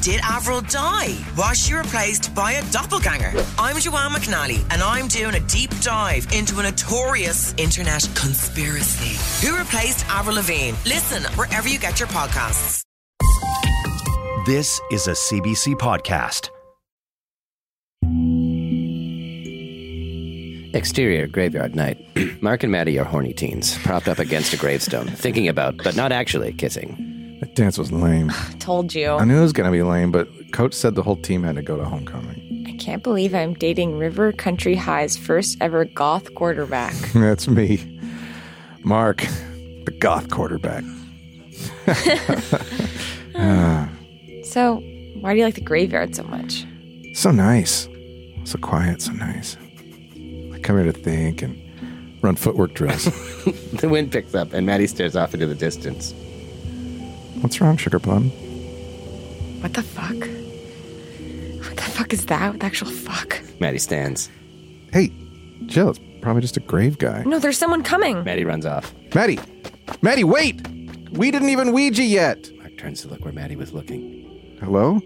Did Avril die? Was she replaced by a doppelganger? I'm Joanne McNally, and I'm doing a deep dive into a notorious internet conspiracy. Who replaced Avril Lavigne? Listen wherever you get your podcasts. This is a CBC podcast. Exterior graveyard night. Mark and Maddie are horny teens, propped up against a gravestone, thinking about, but not actually, kissing. That dance was lame. Told you. I knew it was going to be lame, but coach said the whole team had to go to homecoming. I can't believe I'm dating River Country High's first ever goth quarterback. That's me. Mark, the goth quarterback. So, why do you like the graveyard so much? So nice. So quiet, so nice. I come here to think and run footwork drills. The wind picks up, and Maddie stares off into the distance. What's wrong, Sugar Plum? What the fuck? What the fuck is that? What the actual fuck? Maddie stands. Hey, Jill, it's probably just a grave guy. No, there's someone coming. Maddie runs off. Maddie! Maddie, wait! We didn't even Ouija yet! Mark turns to look where Maddie was looking. Hello?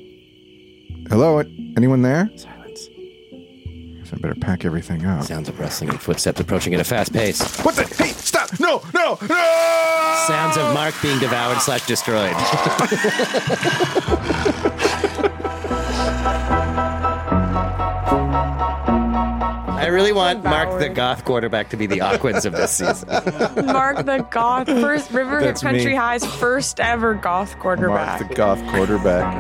Hello? Anyone there? Silence. Guess I better pack everything up. Sounds of rustling and footsteps approaching at a fast pace. What the? Hey, stop! No, no, no! Sounds of Mark being devoured slash destroyed. I really want Mark the goth quarterback to be the Aquans of this season. Mark the goth first River That's Country me. High's first ever goth quarterback. Mark the goth quarterback.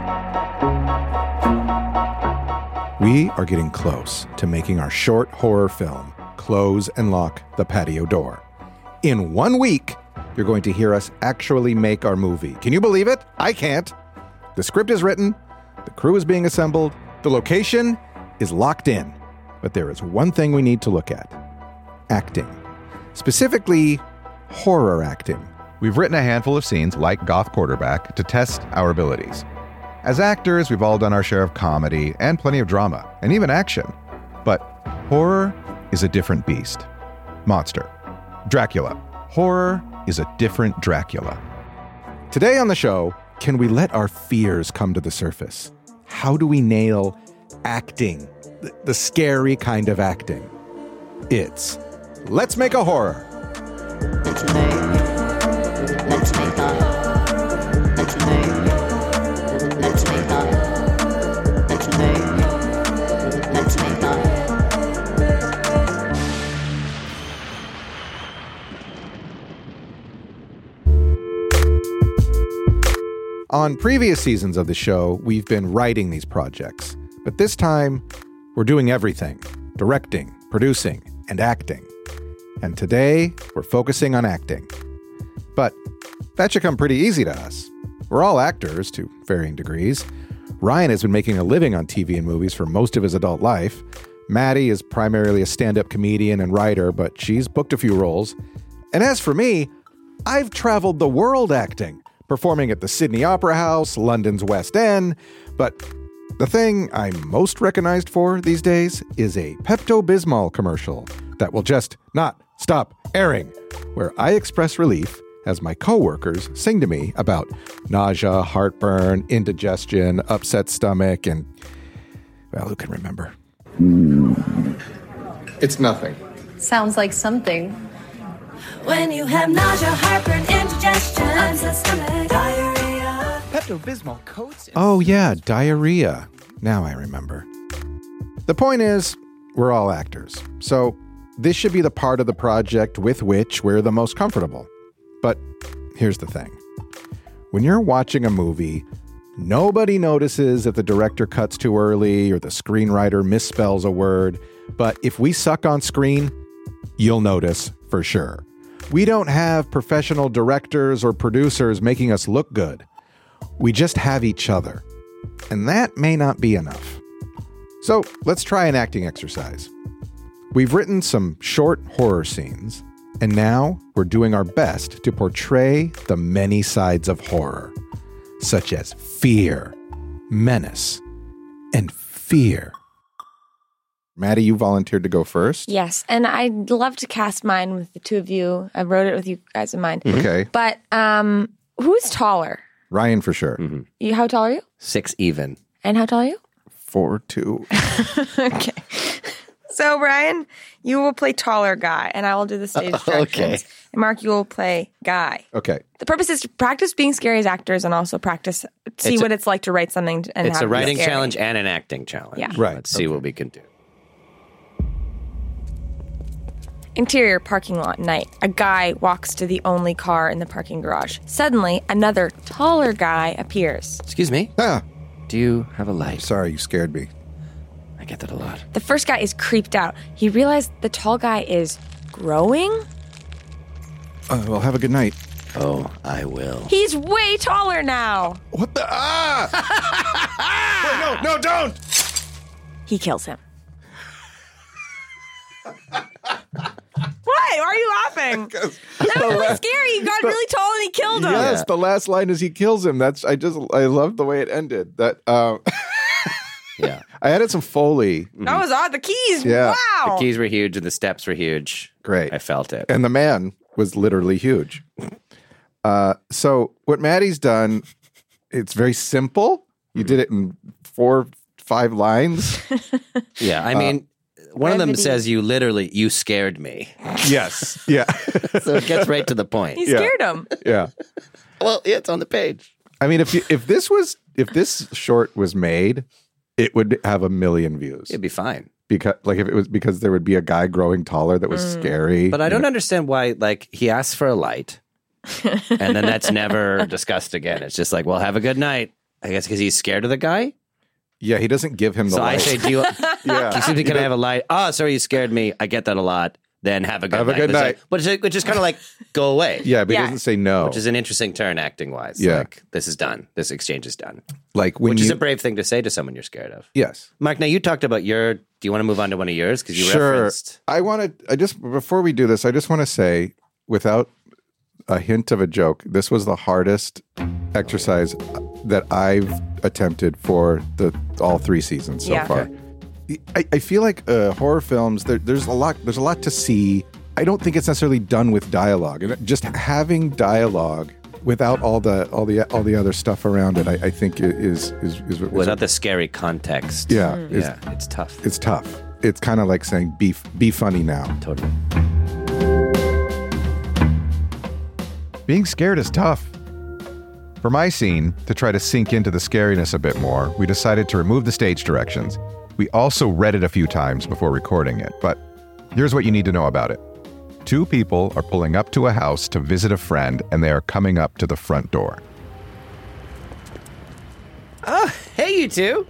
We are getting close to making our short horror film, Close and Lock the Patio Door. In one week, you're going to hear us actually make our movie. Can you believe it? I can't. The script is written, the crew is being assembled, the location is locked in. But there is one thing we need to look at acting. Specifically, horror acting. We've written a handful of scenes like Goth Quarterback to test our abilities. As actors, we've all done our share of comedy and plenty of drama, and even action. But horror is a different beast. Monster. Dracula. Horror is a different Dracula. Today on the show, can we let our fears come to the surface? How do we nail acting? The, scary kind of acting. It's Let's Make a Horror. On previous seasons of the show, we've been writing these projects, but this time, we're doing everything directing, producing, and acting. And today, we're focusing on acting. But that should come pretty easy to us. We're all actors to varying degrees. Ryan has been making a living on TV and movies for most of his adult life. Maddie is primarily a stand up comedian and writer, but she's booked a few roles. And as for me, I've traveled the world acting, performing at the Sydney Opera House, London's West End. But the thing I'm most recognized for these days is a Pepto Bismol commercial that will just not stop airing, where I express relief as my coworkers sing to me about nausea, heartburn, indigestion, upset stomach, and well, who can remember? It's nothing. Sounds like something. When you have nausea, heartburn, indigestion, Oh, yeah, diarrhea. Now I remember. The point is, we're all actors. So this should be the part of the project with which we're the most comfortable. But here's the thing when you're watching a movie, nobody notices if the director cuts too early or the screenwriter misspells a word. But if we suck on screen, you'll notice for sure. We don't have professional directors or producers making us look good. We just have each other. And that may not be enough. So let's try an acting exercise. We've written some short horror scenes, and now we're doing our best to portray the many sides of horror. such as fear, menace, and fear. Maddie, you volunteered to go first. Yes, and I'd love to cast mine with the two of you. I wrote it with you guys in mind. Okay. But um, who's taller? Ryan for sure. You, how tall are you? Six even. And how tall are you? Four, two. okay. So Brian, you will play taller guy, and I will do the stage directions. And Mark, you will play guy. Okay. The purpose is to practice being scary as actors, and also practice see It's a- what it's like to write something. And It's have a it be writing scary. challenge and an acting challenge. Yeah. Right. Let's see what we can do. Interior parking lot night. A guy walks to the only car in the parking garage. Suddenly, another taller guy appears. Excuse me. Ah, Do you have a light? sorry, you scared me. I get that a lot. The first guy is creeped out. He realized the tall guy is growing. Uh, well, have a good night. Oh, I will. He's way taller now. What the? Ah! Wait, no, no, don't! He kills him. Why? Why are you laughing? That was really scary. He got really tall and he killed him. Yes, the last line is he kills him. That's I just I love the way it ended. That um, Yeah. I added some foley. That was odd. The keys. Yeah. Wow. The keys were huge and the steps were huge. Great. I felt it. and the man was literally huge. Uh, so what Maddie's done, it's very simple. You did it in four, five lines. Yeah. I mean, one of them says you literally you scared me. yes. Yeah. So it gets right to the point. He Yeah. scared him. yeah. well, yeah, it's on the page. I mean, if you, if this was if this short was made, it would have a million views. It'd be fine. because like if it was because there would be a guy growing taller that was mm. scary. But I don't know? understand why like he asks for a light and then that's never discussed again. It's just like, well, have a good night. I guess because he's scared of the guy. Yeah, he doesn't give him the. So I light. say, do you? yeah. Excuse me, can I have a light? Oh, sorry, you scared me. I get that a lot. Then have a good Have a night. good It's like- night. but it's, which is kind of like go away. yeah, but Yeah. he doesn't say no. Which is an interesting turn acting wise. Yeah. Like, this is done. This exchange is done. like when Which you. is a brave thing to say to someone you're scared of. yes. Mark, now you talked about your. Do you want to move on to one of yours? Because you referenced. sure. referenced. I want to. I just before we do this, I just want to say, without a hint of a joke, this was the hardest exercise that I've attempted for the all three seasons so Yeah. far. I, I feel like uh, horror films. There, there's a lot. There's a lot to see. I don't think it's necessarily done with dialogue, and just having dialogue without all the all the all the other stuff around it. I, I think i- is is is, is Without the scary context. yeah, is- Yeah. It's tough. it's tough. It's kind of like saying be be funny now. Totally. Being scared is tough. For my scene, to try to sink into the scariness a bit more, we decided to remove the stage directions. We also read it a few times before recording it, but here's what you need to know about it. Two people are pulling up to a house to visit a friend, and they are coming up to the front door. Oh, hey, you two.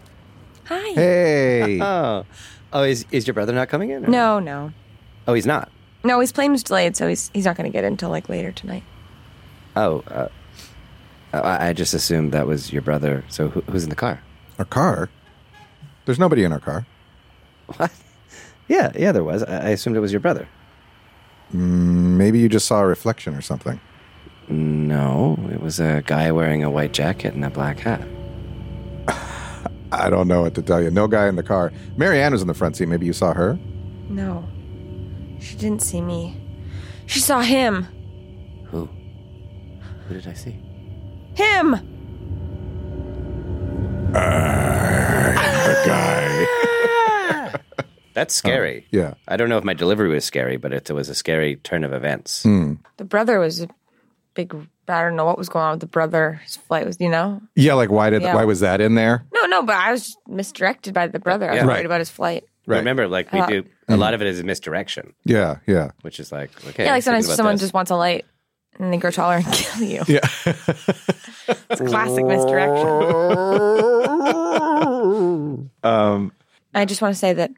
Hi. Hey, Oh. Oh, is, is your brother not coming in? or- No, no, Oh, he's not. no. His plane was delayed, so he's he's not going to get in until like later tonight. Oh, uh, I, I just assumed that was your brother. So who, who's in the car? our car. There's nobody in our car. What? Yeah, yeah, there was. I, I assumed it was your brother. Mm, maybe you just saw a reflection or something. No, it was a guy wearing a white jacket and a black hat. I don't know what to tell you. No guy in the car. Marianne was in the front seat. Maybe you saw her. No, she didn't see me. She saw him. Who? Who did I see? Him. The guy. That's scary. Oh, yeah. I don't know if my delivery was scary, but it was a scary turn of events. Hmm. The brother was a big. I don't know what was going on with the brother. His flight was, you know. Yeah, like why did Yeah. why was that in there? No, no, but I was misdirected by the brother. I was Yeah. worried Right. about his flight. Right. Remember, like we Uh, do, a mm-hmm. lot of it is a misdirection, Yeah, yeah. which is like okay. yeah, like sometimes someone this. just wants a light and they grow taller and kill you. Yeah. It's classic misdirection. um I just want to say that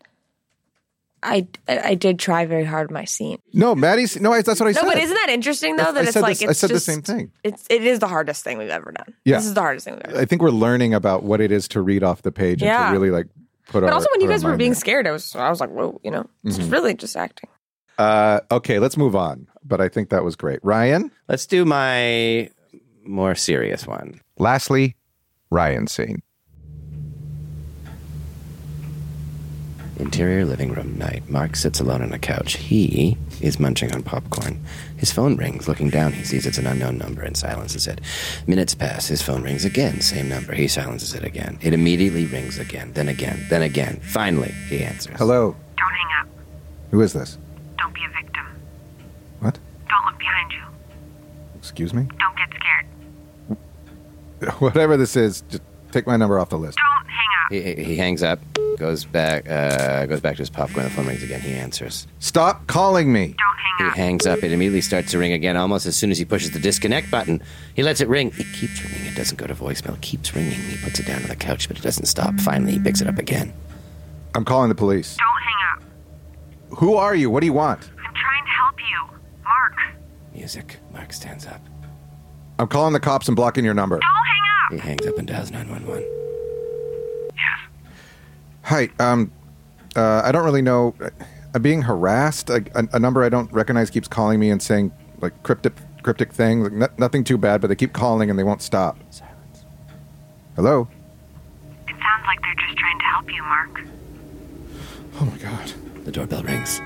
I I did try very hard in my scene. no, Maddie's no, that's what I No, said. but isn't that interesting though? I- That I it's said like this- it's I said the same thing. It's it is the hardest thing we've ever done. Yeah. This is the hardest thing we've ever done. I think we're learning about what it is to read off the page and to really like put But our also when you guys were being there. scared, I was I was like, whoa, you know, it's Mm-hmm. really just acting. Uh okay, let's move on. But I think that was great. Ryan? Let's do my more serious one. Lastly, Ryan scene. Interior living room night. Mark sits alone on a couch. He is munching on popcorn. His phone rings. Looking down, he sees it's an unknown number and silences it. Minutes pass. His phone rings again. Same number. He silences it again. It immediately rings again, then again, then again. Finally, he answers. Hello. Don't hang up. Who is this? Don't be a victim. What? Don't look behind you. Excuse me? Don't get scared. Whatever this is, just take my number off the list. Don't hang up. He, he he hangs up, goes back, uh, goes back to his popcorn. The phone rings again. He answers. Stop calling me. Don't hang He up. hangs up. It immediately starts to ring again. Almost as soon as he pushes the disconnect button, he lets it ring. It keeps ringing. It doesn't go to voicemail. It keeps ringing. He puts it down on the couch, but it doesn't stop. Finally, he picks it up again. I'm calling the police. Don't hang up. Who are you? What do you want? I'm trying to help you. Mark, Music. Mark stands up. I'm calling the cops and blocking your number. don't hang up. He hangs up and dials 911. Hi. Um, uh, I don't really know. I'm being harassed. A, a, a number I don't recognize keeps calling me and saying like cryptic, cryptic things. Like, no, nothing too bad, but they keep calling and they won't stop. Silence. Hello. It sounds like they're just trying to help you, Mark. Oh my god. The doorbell rings.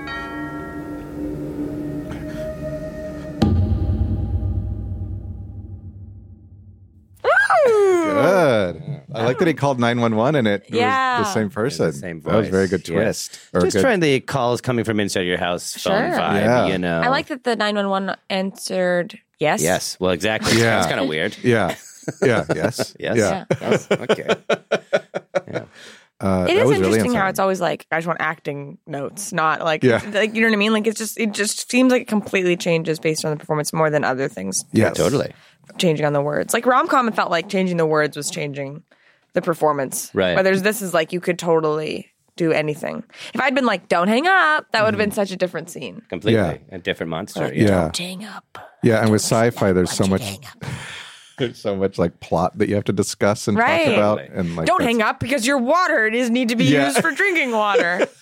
Good. I like that he oh. called 911 and it Yeah. was the same person. The same That was a very good yeah. twist. Or Just good- trying the calls coming from inside your house phone Sure. vibe, Yeah. you know. I like that the 911 answered yes. Yes. Well, exactly. Yeah. That's kind of weird. Yeah. Yeah. Yes. Yes. Yeah. Yes. Okay. Uh, It that is was really interesting how it's always like I just want acting notes, not like Yeah. like you know what I mean. Like it's just it just seems like it completely changes based on the performance more than other things Yeah, Totally. changing on the words. Like rom com, it felt like changing the words was changing the performance. Right. Whereas this is like you could totally do anything. If I'd been like, "Don't hang up," that would have Mm-hmm. been such a different scene. Completely. Yeah. A different monster. Yeah. Hang up. Yeah. And with sci fi, there's so much. There's so much like plot that you have to discuss and Right. talk about. And like, Don't hang up because your water it is need to be Yeah. used for drinking water.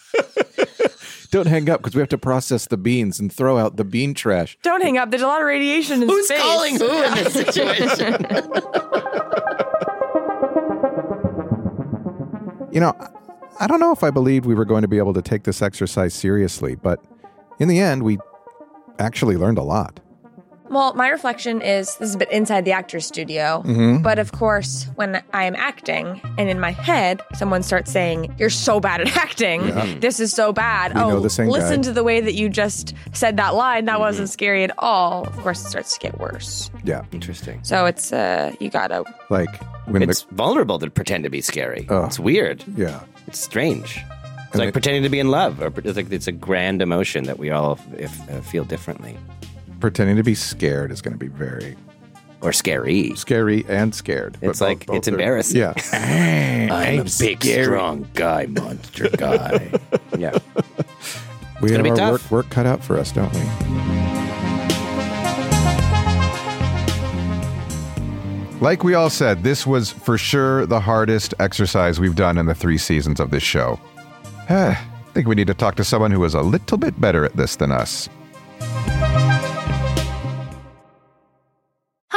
Don't hang up because we have to process the beans and throw out the bean trash. Don't hang up. There's a lot of radiation in Who's space. calling who in this situation? You know, I don't know if I believed we were going to be able to take this exercise seriously, but in the end, we actually learned a lot. Well, my reflection is this is a bit inside the actor's studio. Mm-hmm. But of course, when I am acting and in my head, someone starts saying, You're so bad at acting. This is so bad. We oh, know the same listen guy." Mm-hmm. to the way that you just said that line. That wasn't scary at all. Of course, it starts to get worse. Yeah. Interesting. So it's, uh, you gotta, Like when It's the. vulnerable to pretend to be scary. Oh. It's weird. Yeah. It's strange. It's And like it- pretending to be in love, or it's like it's a grand emotion that we all if, uh, feel differently, Pretending to be scared is going to be very or scary. scary and scared. It's both- like both it's are- embarrassing. Yeah. I'm, a big, strong guy, monster guy. yeah, We have gonna be our tough. work, work cut out for us, don't we? Like we all said, this was for sure the hardest exercise we've done in the three seasons of this show. I think we need to talk to someone who is a little bit better at this than us.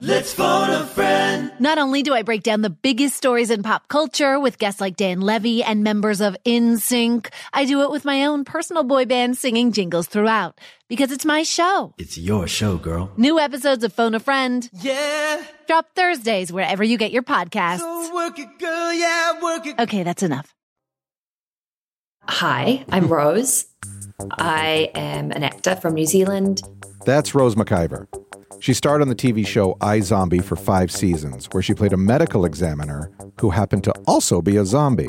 let's phone a friend. Not only do I break down the biggest stories in pop culture with guests like Dan Levy and members of NSYNC, I do it with my own personal boy band singing jingles throughout because it's my show. It's your show, girl. New episodes of Phone a Friend Yeah. drop Thursdays wherever you get your podcasts. So work it, girl. Yeah, work it. Okay, that's enough. Hi, I'm Rose. I am an actor from New Zealand. That's Rose McIver. She starred on the TV show iZombie for five seasons, where she played a medical examiner who happened to also be a zombie.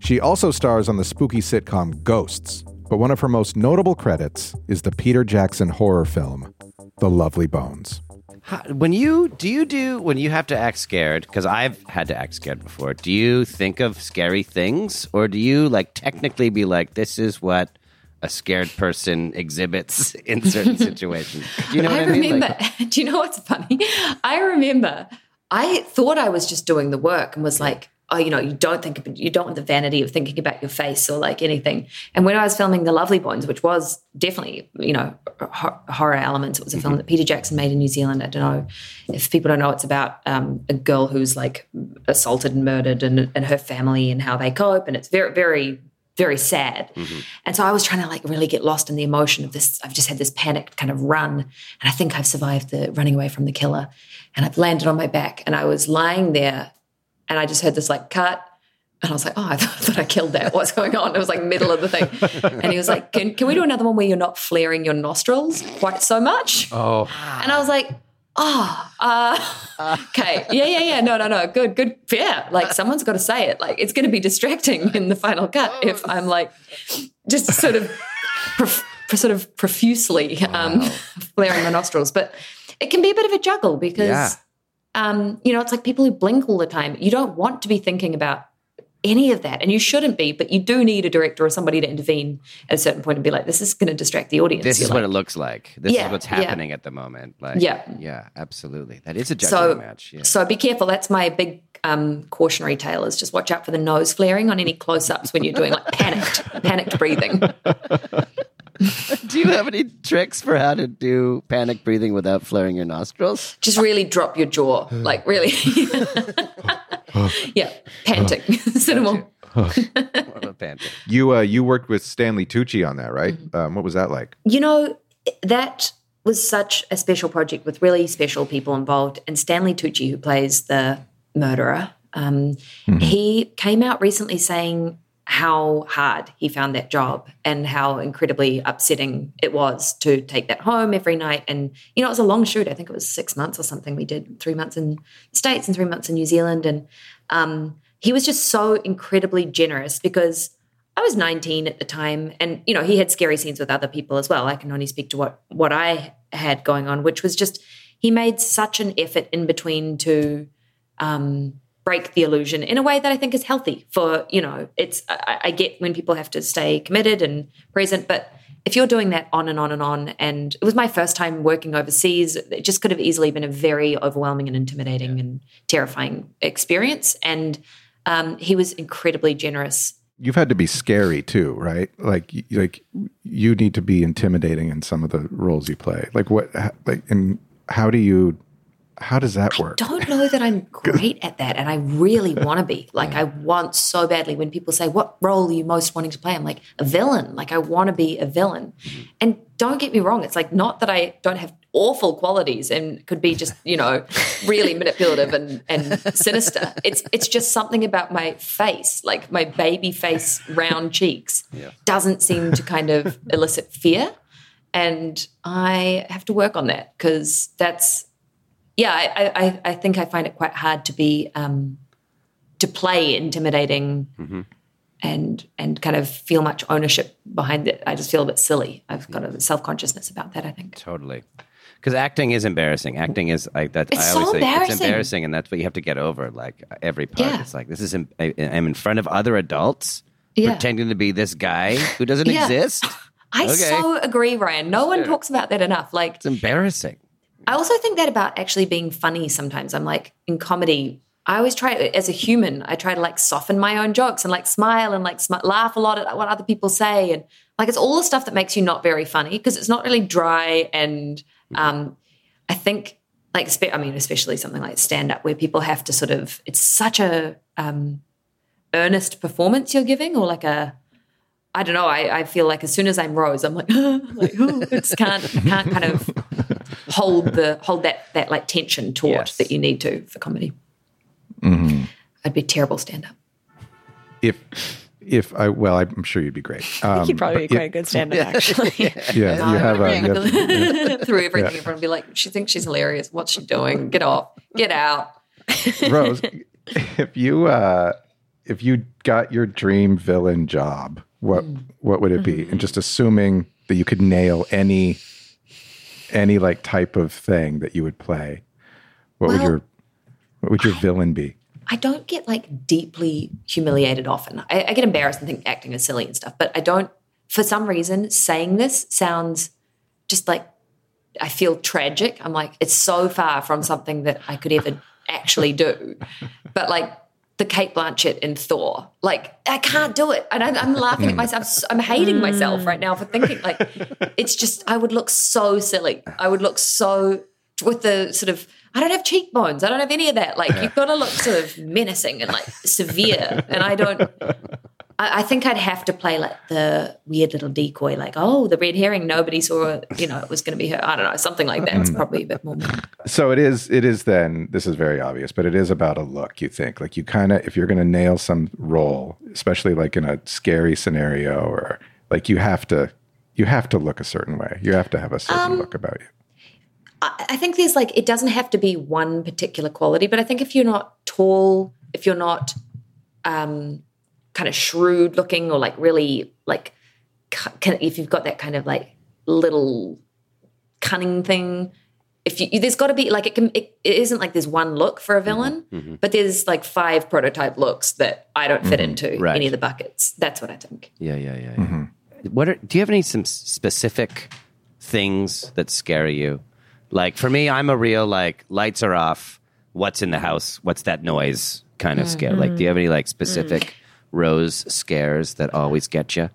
She also stars on the spooky sitcom Ghosts, but one of her most notable credits is the Peter Jackson horror film, The Lovely Bones. When you do you do when you have to act scared? Because I've had to act scared before. Do you think of scary things, or do you like technically be like, "This is what a scared person exhibits in certain situations"? Do you know what I, I mean? remember, Like, do you know what's funny? I remember I thought I was just doing the work and was like, oh, you know, you don't think you don't want the vanity of thinking about your face or like anything. And when I was filming The Lovely Bones, which was definitely, you know, hor- horror elements, it was a film that Peter Jackson made in New Zealand. I don't know if people don't know, it's about um, a girl who's like assaulted and murdered and, and her family and how they cope. And it's very, very, very sad. Mm-hmm. And so I was trying to like really get lost in the emotion of this. I've just had this panicked kind of run. And I think I've survived the running away from the killer. And I've landed on my back and I was lying there and I just heard this like cut. And I was like, oh, I thought, thought I killed that. What's going on? It was like middle of the thing. And he was like, can, can we do another one where you're not flaring your nostrils quite so much? Oh, And I was like, oh, uh, okay. Yeah, yeah, yeah. No, no, no. Good, good. Yeah. Like someone's got to say it. Like it's going to be distracting in the final cut if I'm like just sort of, prof- sort of profusely um, flaring my nostrils. But it can be a bit of a juggle because, Yeah. um, you know, it's like people who blink all the time. You don't want to be thinking about any of that, and you shouldn't be. But you do need a director or somebody to intervene at a certain point and be like, "This is going to distract the audience." This You're is what it looks like. This Yeah, is what's yeah. happening at the moment. Like, Yeah. yeah, absolutely. That is a juggling match. Yeah. So be careful. That's my big um, cautionary tale is just watch out for the nose flaring on any close ups when you're doing like panicked, panicked breathing. do you have any tricks for how to do panic breathing without flaring your nostrils? Just really drop your jaw. Like really. yeah. Panting. Cinema. What a panic. you uh, you worked with Stanley Tucci on that, right? Mm-hmm. Um, what was that like? You know, that was such a special project with really special people involved. And Stanley Tucci, who plays the murderer, um, he came out recently saying how hard he found that job and how incredibly upsetting it was to take that home every night. And, you know, it was a long shoot. I think it was six months or something. We did three months in the States and three months in New Zealand. And um, he was just so incredibly generous because I was 19 at the time, and you know he had scary scenes with other people as well. I can only speak to what what I had going on, which was just he made such an effort in between to um, break the illusion in a way that I think is healthy. For you know, it's I, I get when people have to stay committed and present, but if you're doing that on and on and on, and it was my first time working overseas, it just could have easily been a very overwhelming and intimidating and terrifying experience. And um, he was incredibly generous You've had to be scary too, right? Like like you need to be intimidating in some of the roles you play. Like what? Like and how do you? How does that work? I don't know that I'm great at that, and I really want to be. Like, I want so badly when people say, "What role are you most wanting to play?" I'm like, a villain. Like, I want to be a villain. Mm-hmm. And don't get me wrong, it's like not that I don't have awful qualities and could be just you know really manipulative and and sinister. It's it's just something about my face, like my baby face, round cheeks, doesn't seem to kind of elicit fear. And I have to work on that because that's yeah, I, I, I think I find it quite hard to be um, to play intimidating and and kind of feel much ownership behind it. I just feel a bit silly. I've got a self consciousness about that. I think. Totally. Because acting is embarrassing. Acting is like that. It's I so always say it's embarrassing. and that's what you have to get over. Like every part, Yeah. it's like this is. em- I, I'm in front of other adults, Yeah. pretending to be this guy who doesn't Yeah. exist. I Okay. so agree, Ryan. No one talks about that enough. Like It's embarrassing. I also think that about actually being funny sometimes. I'm like in comedy, I always try as a human, I try to like soften my own jokes and like smile and like sm- laugh a lot at what other people say. And like it's all the stuff that makes you not very funny because it's not really dry. And um, I think like, spe- I mean, especially something like stand up where people have to sort of, it's such a um, earnest performance you're giving or like a, I don't know. I, I feel like as soon as I'm Rose, I'm like, like oh, I just can't can't kind of hold the hold that that like tension taut Yes. that you need to for comedy. I'd be a terrible stand up. If if I well, I'm sure you'd be great. Um, You'd probably be quite a good stand-up, actually. Yeah, you have a. You have, Through everything, everyone be like, "She thinks she's hilarious. What's she doing? Get off, get out." Rose, if you uh, if you got your dream villain job, what Mm. what would it Mm-hmm. be? And just assuming that you could nail any any like type of thing that you would play, what would your what would your villain be? I don't get like deeply humiliated often. I, I get embarrassed and think acting is silly and stuff, but I don't. For some reason, saying this sounds just like I feel tragic. I'm like, it's so far from something that I could ever actually do. But like, the Cate Blanchett in Thor. Like I can't do it, and I'm, I'm laughing at hmm. myself. I'm hating hmm. myself right now for thinking like it's just I would look so silly. I would look so with the sort of I don't have cheekbones. I don't have any of that. Like you've got to look sort of menacing and like severe, and I don't. I, I think I'd have to play like the weird little decoy, like oh the red herring. Nobody saw, you know, it was going to be her. I don't know, something like that. It's probably a bit more. So it is. It is. Then this is very obvious, but it is about a look. You think like you kind of if you're going to nail some role, especially like in a scary scenario, or like you have to you have to look a certain way. You have to have a certain look about you. I I think there's like it doesn't have to be one particular quality, but I think if you're not tall, if you're not um, kind of shrewd looking, or like really like can, if you've got that kind of like little cunning thing, if you there's got to be like it can it, it isn't like there's one look for a mm-hmm. villain, mm-hmm. but there's like five prototype looks that I don't fit mm-hmm. into Right. any of the buckets. That's what I think. Yeah, yeah, yeah. yeah. What are, do you have any some specific things that scare you? Like for me, I'm a real like lights are off. What's in the house? What's that noise? Kind of scare. Like, do you have any like specific mm. Rose scares that always get you?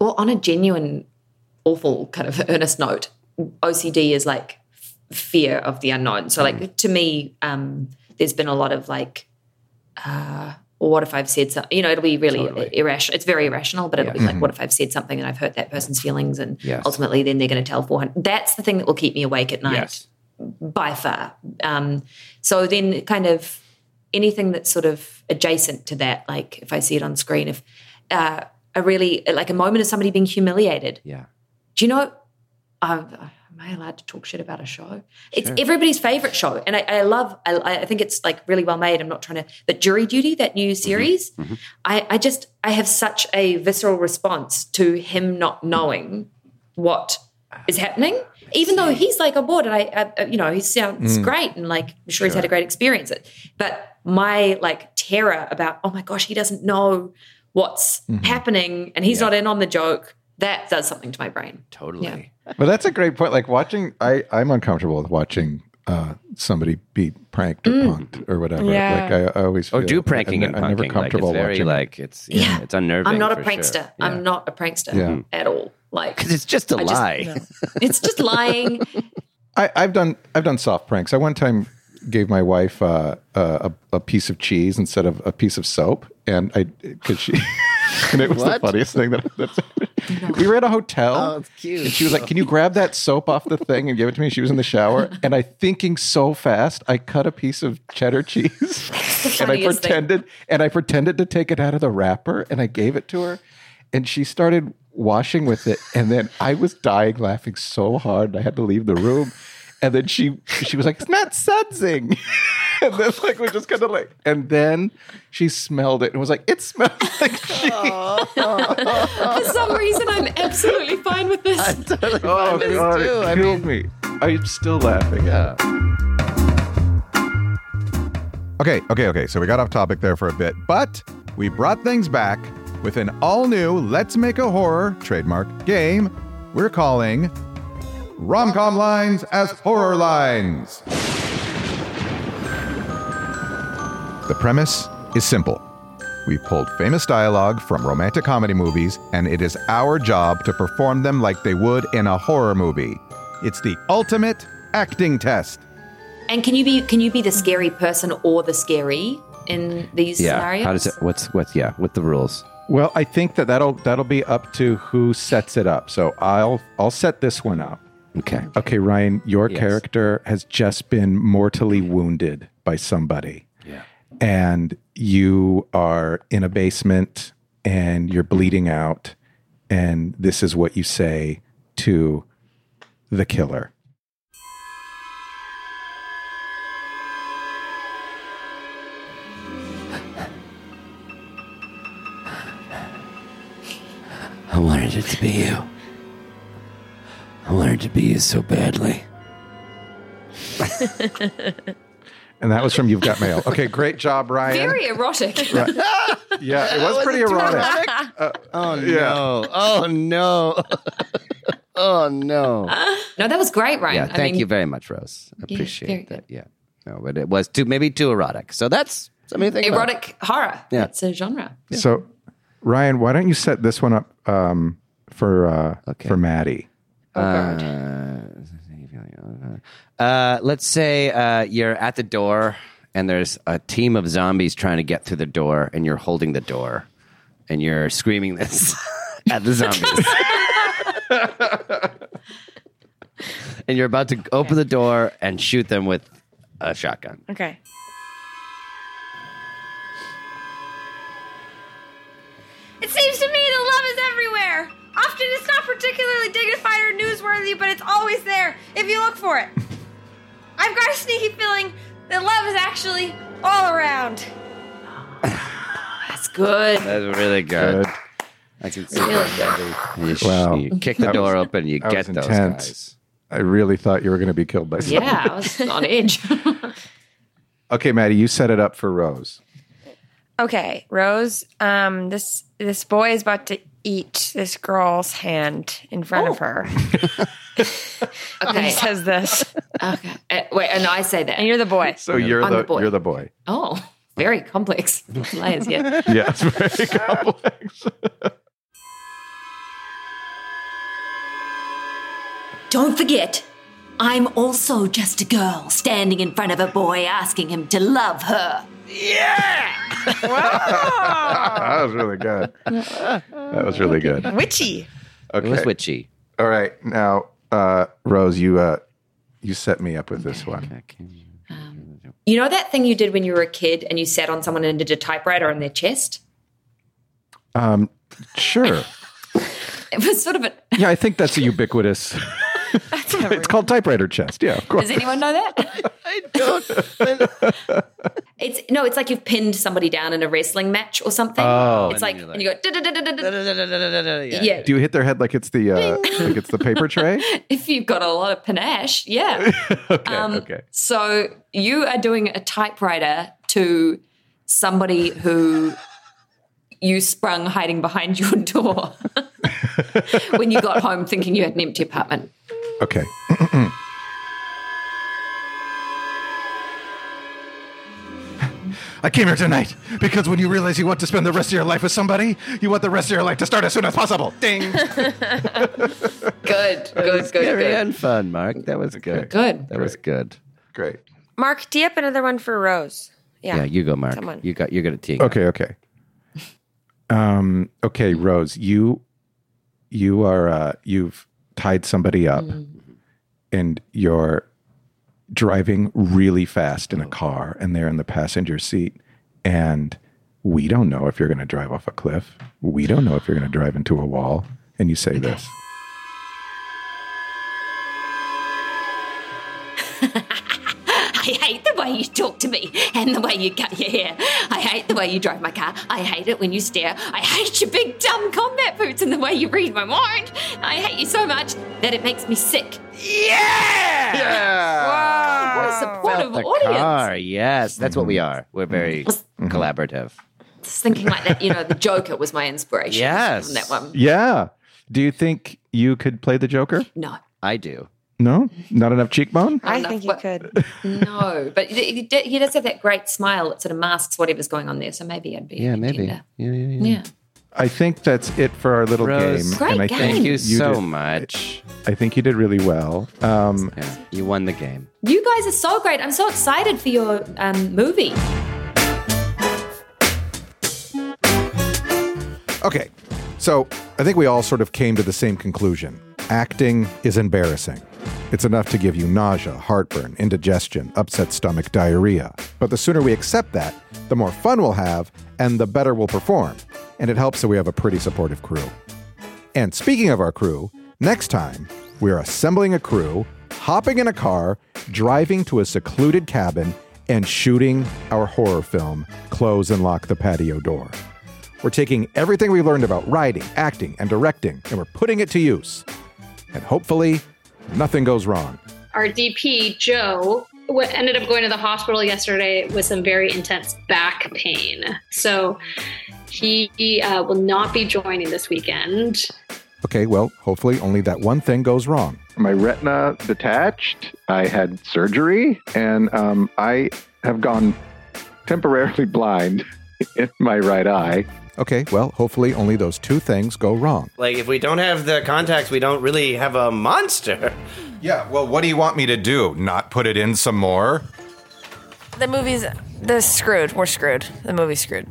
Well, on a genuine, awful kind of earnest note, OCD is like fear of the unknown. So, like to me, um, there's been a lot of like, uh, well, what if I've said something? You know, it'll be really irrational. It's very irrational, but it'll be like, what if I've said something and I've hurt that person's feelings, and Yes. ultimately, then they're going to tell 400. That's the thing that will keep me awake at night Yes. by far. Um, so then, kind of anything that's sort of adjacent to that, like if I see it on screen, if uh, a really like a moment of somebody being humiliated. Yeah. Do you know? Uh, am I allowed to talk shit about a show? It's everybody's favorite show, and I, I love. I, I think it's like really well made. I'm not trying to, but Jury Duty, that new series, I, I just I have such a visceral response to him not knowing what is happening. Even though he's like on board, and I, I you know, he sounds mm. great, and like I'm sure, he's had a great experience. But my like terror about, oh my gosh, he doesn't know what's mm-hmm. happening, and he's not in on the joke. That does something to my brain. Totally. Yeah. But that's a great point. Like watching, I I'm uncomfortable with watching uh, somebody be pranked or mm. punked or whatever. Yeah. Like I, I always Oh, do pranking I'm, and I'm never punking. Like, comfortable it's very watching. like it's yeah, Yeah. it's unnerving. I'm not a prankster. sure. I'm not a prankster Yeah. Mm. at all. Like 'Cause it's just a I just- lie. no. It's just lying. I, I've done I've done soft pranks. I one time gave my wife uh, a, a piece of cheese instead of a piece of soap, and I because she and it was the funniest thing that that's, we were at a hotel. Oh, it's cute. And she was like, "Can you grab that soap off the thing and give it to me?" She was in the shower, and I thinking so fast, I cut a piece of cheddar cheese, and I funniest thing. pretended and I pretended to take it out of the wrapper, and I gave it to her, and she started washing with it, and then I was dying laughing so hard, I had to leave the room. And then she she was like, "It's not sudsing," and then like we just kind of like, and then she smelled it and was like, "It smells like cheese." For some reason, I'm absolutely fine with this. Oh this god, too. it I killed me. I'm still laughing. Yeah. Okay, okay, okay. So we got off topic there for a bit, but we brought things back with an all new Let's Make a Horror trademark game we're calling Romcom Lines as Horror Lines. The premise is simple. We pulled famous dialogue from romantic comedy movies, and it is our job to perform them like they would in a horror movie. It's the ultimate acting test. And can you be can you be the scary person or the scary in these Yeah. scenarios? How does it? What's what's yeah? With the rules. Well, I think that that'll that'll be up to who sets it up. So I'll I'll set this one up. Okay. Okay, Ryan, your Yes. character has just been mortally mm-hmm. wounded by somebody. Yeah. And you are in a basement and you're bleeding out and this is what you say to the killer. Wanted it to be you. I wanted to be you so badly. And that was from You've Got Mail. Okay, great job, Ryan. Very erotic. yeah, it was pretty erotic. Oh Yeah. no! Oh no! Oh, oh no! No, that was great, Ryan. Yeah, I thank mean, you very much, Rose. I Yeah, appreciate very that. Yeah. No, but it was too maybe too erotic. So that's Something to think about. Erotic horror. Yeah. It's a genre. So, Ryan, why don't you set this one up um, for uh, for Maddie? Oh Uh, let's say uh, you're at the door and there's a team of zombies trying to get through the door, and you're holding the door and you're screaming this at the zombies. and you're about to open the door and shoot them with a shotgun. Okay. Particularly dignified or newsworthy, but it's always there if you look for it. I've got a sneaky feeling that love is actually all around. That's good. That's really good. Good. I can see Really that. You, sh- Wow. you kick the door was- open, you that get those intense. guys. I really thought you were going to be killed by someone. Yeah, I was on edge. Okay, Maddie, you set it up for Rose. Okay, Rose. Um, this this boy is about to eat this girl's hand in front of her. And he okay. says this, okay. Uh, wait, and I say that. and you're the boy. So you're the, the boy. you're the boy. Oh, very complex layers here. Yeah, it's very complex. Don't forget, I'm also just a girl standing in front of a boy asking him to love her. That was really good. That was really good. Witchy. Okay. It was witchy. All right, now uh, Rose, you uh, you set me up with this one. You know that thing you did when you were a kid and you sat on someone and did a typewriter on their chest? Um, sure. It was sort of a. Yeah, I think that's a ubiquitous. it's called typewriter chest. Yeah, of course. Does anyone know that? I don't. It's no, it's like you've pinned somebody down in a wrestling match or something. Oh. it's like, and you go. Yeah. Yeah. Do you hit their head like it's the uh, like it's the paper tray? If you've got a lot of panache, yeah. okay, Um, okay. So you are doing a typewriter to somebody who you sprung hiding behind your door when you got home thinking you had an empty apartment. Okay. I came here tonight because when you realize you want to spend the rest of your life with somebody, you want the rest of your life to start as soon as possible. Ding. Good, good, good, Scary good. and fun, Mark. That was good. Good. That was good. Great. Mark, do you have another one for Rose? Yeah. Yeah, you go, Mark. Someone. You got. You're good at teeing. Okay, okay. Um, okay, Rose, you you are uh, you've tied somebody up, mm-hmm. and you're driving really fast in a oh. car, and they're in the passenger seat, and we don't know if you're going to drive off a cliff. We don't know if you're going to drive into a wall. And you say this. I hate the way you talk to me and the way you cut your hair. I hate the way you drive my car. I hate it when you stare. I hate your big dumb combat boots and the way you read my mind. I hate you so much that it makes me sick. Yeah. yeah! Wow, what a supportive The audience. car. Yes, that's what we mm-hmm. are. We're very mm-hmm. Mm-hmm. collaborative. Just thinking like that, you know, the Joker was my inspiration. Yes. on that one. Yeah. Do you think you could play the Joker? No, I do. No, not enough cheekbone. I enough, think you but- could. no, but he, he does have that great smile that sort of masks whatever's going on there. So maybe I'd be Yeah, maybe. Yeah, yeah, yeah. Yeah. I think that's it for our little Rose, game. Great and I game. think Thank you so did- much. I think you did really well. Um, Yeah, you won the game. You guys are so great. I'm so excited for your um, movie. okay, so I think we all sort of came to the same conclusion. Acting is embarrassing. It's enough to give you nausea, heartburn, indigestion, upset stomach, diarrhea. But the sooner we accept that, the more fun we'll have and the better we'll perform. And it helps that we have a pretty supportive crew. And speaking of our crew, next time we're assembling a crew, hopping in a car, driving to a secluded cabin, and shooting our horror film, Close and Lock the Patio Door. We're taking everything we learned about writing, acting, and directing, and we're putting it to use. And hopefully, nothing goes wrong. our DP Joe wa- ended up going to the hospital yesterday with some very intense back pain. So he uh, will not be joining this weekend. Okay, well, hopefully only that one thing goes wrong. My retina detached. I had surgery, and um, I have gone temporarily blind in my right eye. Okay, well, hopefully only those two things go wrong. Like, if we don't have the contacts, we don't really have a monster. Yeah, well, what do you want me to do? Not put it in some more? The movie's the screwed. We're screwed. The movie's screwed.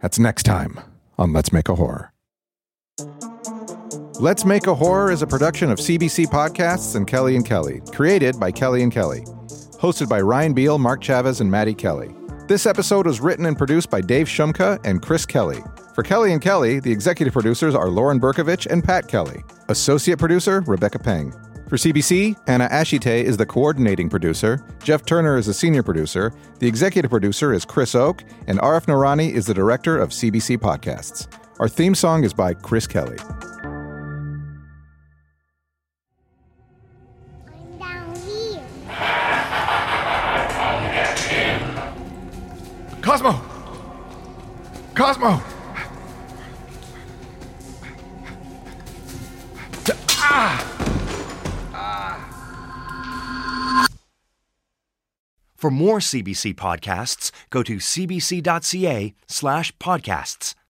That's next time on Let's Make a Horror. Let's Make a Horror is a production of CBC Podcasts and Kelly and Kelly, created by Kelly and Kelly, hosted by Ryan Beil, Mark Chavez, and Maddie Kelly. This episode was written and produced by Dave Shumka and Chris Kelly. For Kelly and Kelly, the executive producers are Lauren Berkovich and Pat Kelly. Associate producer, Rebecca Peng. For CBC, Anna Ashite is the coordinating producer, Jeff Turner is the senior producer, the executive producer is Chris Oke, and Arif Nurani is the director of CBC Podcasts. Our theme song is by Chris Kelly. Cosmo! Cosmo! For more CBC podcasts, go to cbc.ca slash podcasts.